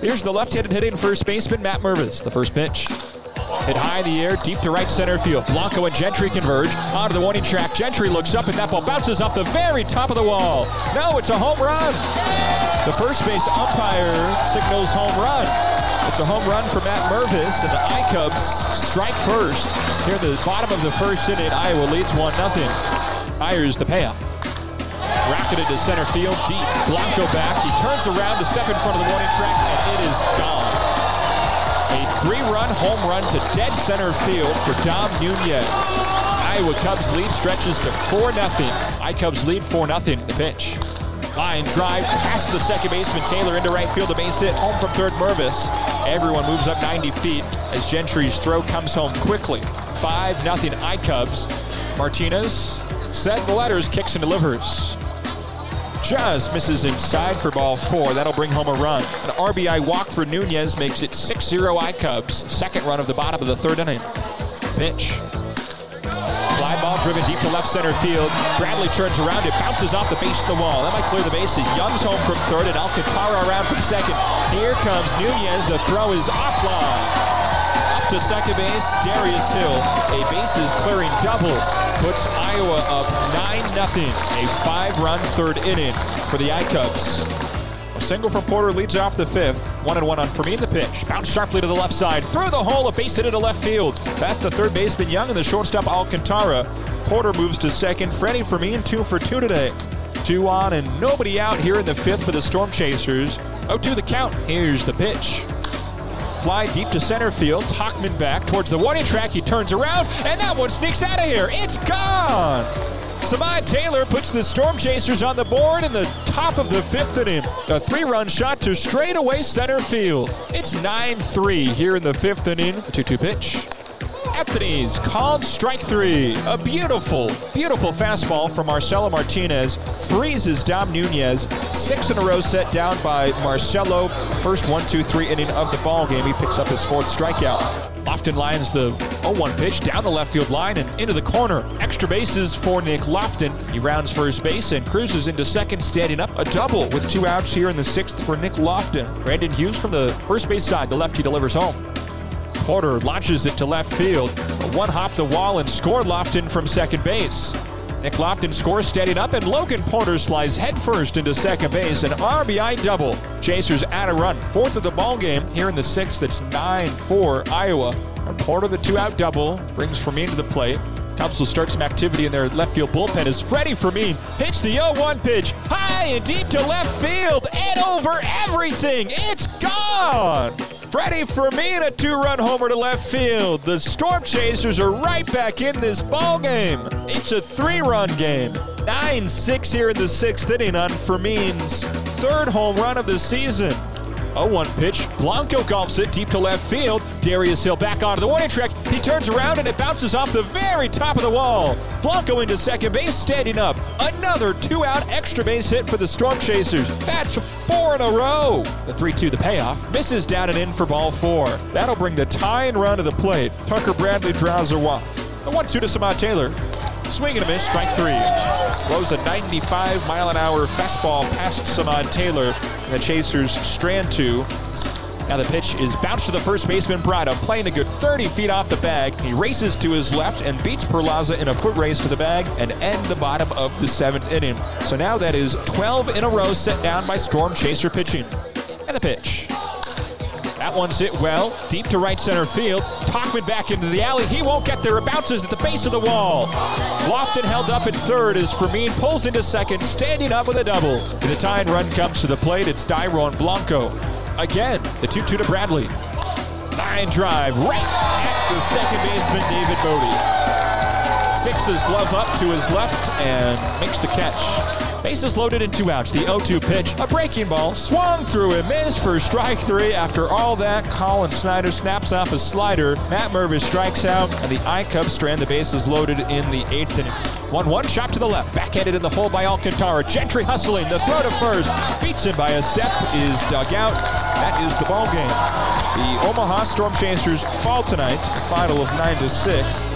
Here's the left-handed hitting first baseman Matt Mervis. The first pitch. Hit high in the air, deep to right center field. Blanco and Gentry converge onto the warning track. Gentry looks up, and that ball bounces off the very top of the wall. No, it's a home run. The first base umpire signals home run. It's a home run for Matt Mervis, and the I Cubs strike first. Here at the bottom of the first inning, Iowa leads 1 0. Myers the payoff. Rocketed to center field, deep. Blanco back. He turns around to step in front of the warning track, and it is gone. A three-run home run to dead center field for Dom Nunez. Iowa Cubs lead stretches to 4 0. I Cubs lead 4 0. The pitch. Line drive, pass to the second baseman Taylor into right field, a base hit, home from third Mervis. Everyone moves up 90 feet as Gentry's throw comes home quickly. 5 0 I Cubs. Martinez set the letters, kicks and delivers. Just misses inside for ball four. That'll bring home a run. An RBI walk for Nunez makes it 6 0 I Cubs. Second run of the bottom of the third inning. Pitch. Fly ball driven deep to left center field. Bradley turns around. It bounces off the base of the wall. That might clear the bases. Young's home from third and Alcantara around from second. Here comes Nunez. The throw is offline. To second base, Darius Hill. A bases clearing double puts Iowa up 9 0. A five run third inning for the I Cubs. A single from Porter leads off the fifth. One and one on Fermin the pitch. Bounce sharply to the left side. Through the hole, a base hit into left field. Past the third baseman Young and the shortstop Alcantara. Porter moves to second. Freddie Fermin two for two today. Two on and nobody out here in the fifth for the Storm Chasers. Oh, to the count. Here's the pitch. Fly deep to center field. Tauchman back towards the warning track. He turns around, and that one sneaks out of here. It's gone. Samad Taylor puts the Storm Chasers on the board in the top of the fifth inning. A three run shot to straightaway center field. It's 9 3 here in the fifth inning. 2 2 pitch. Anthony's called strike three. A beautiful, beautiful fastball from Marcelo Martinez freezes Dom Nunez. Six in a row set down by Marcelo. First one, two, three inning of the ball game. He picks up his fourth strikeout. Loftin lines the 0-1 pitch down the left field line and into the corner. Extra bases for Nick Loftin. He rounds first base and cruises into second, standing up a double with two outs here in the sixth for Nick Loftin. Brandon Hughes from the first base side, the lefty delivers home. Porter launches it to left field. One hop the wall and scored Loftin from second base. Nick Loftin scores standing up, and Logan Porter slides headfirst into second base. An RBI double. Chasers add a run. Fourth of the ball game here in the sixth. It's 9-4 Iowa. And Porter, the two-out double, brings Fermin to the plate. Cubs will start some activity in their left field bullpen as Freddie Fermin hits the 0-1 pitch high and deep to left field and over everything. It's gone. Freddie Fermin, a two-run homer to left field. The Storm Chasers are right back in this ball game. It's a three-run game. 9-6 here in the sixth inning on Fermin's third home run of the season. 0-1 pitch. Blanco golfs it deep to left field. Darius Hill back onto the warning track. He turns around and it bounces off the very top of the wall. Blanco into second base, standing up. Another two-out extra base hit for the Storm Chasers. That's four in a row. The 3-2, the payoff. Misses down and in for ball four. That'll bring the tying run to the plate. Tucker Bradley draws a walk. The 1-2 to Samad Taylor. Swing and a miss, strike three. Blows a 95 mile an hour fastball past Samad Taylor. The Chasers strand two. Now the pitch is bounced to the first baseman Brada, playing a good 30 feet off the bag. He races to his left and beats Perlaza in a foot race to the bag and end the bottom of the seventh inning. So now that is 12 in a row set down by Storm Chaser pitching. And the pitch. That one's hit well, deep to right center field. Tauchman back into the alley. He won't get there. It bounces at the base of the wall. Loftin held up at third as Fermin pulls into second, standing up with a double. And the tying run comes to the plate. It's Dairon Blanco. Again, the 2 2 to Bradley. Line drive right at the second baseman, David Bodie. Six his glove up to his left and makes the catch. Bases loaded and two outs. The 0-2 pitch, a breaking ball, swung through and missed for strike three. After all that, Collin Snider snaps off a slider. Matt Mervis strikes out, and the I Cubs strand the bases loaded in the eighth inning. 1-1 shot to the left, backhanded in the hole by Alcantara. Gentry hustling, the throw to first, beats him by a step, is dug out. That is the ball game. The Omaha Storm Chasers fall tonight, final of 9 to 6.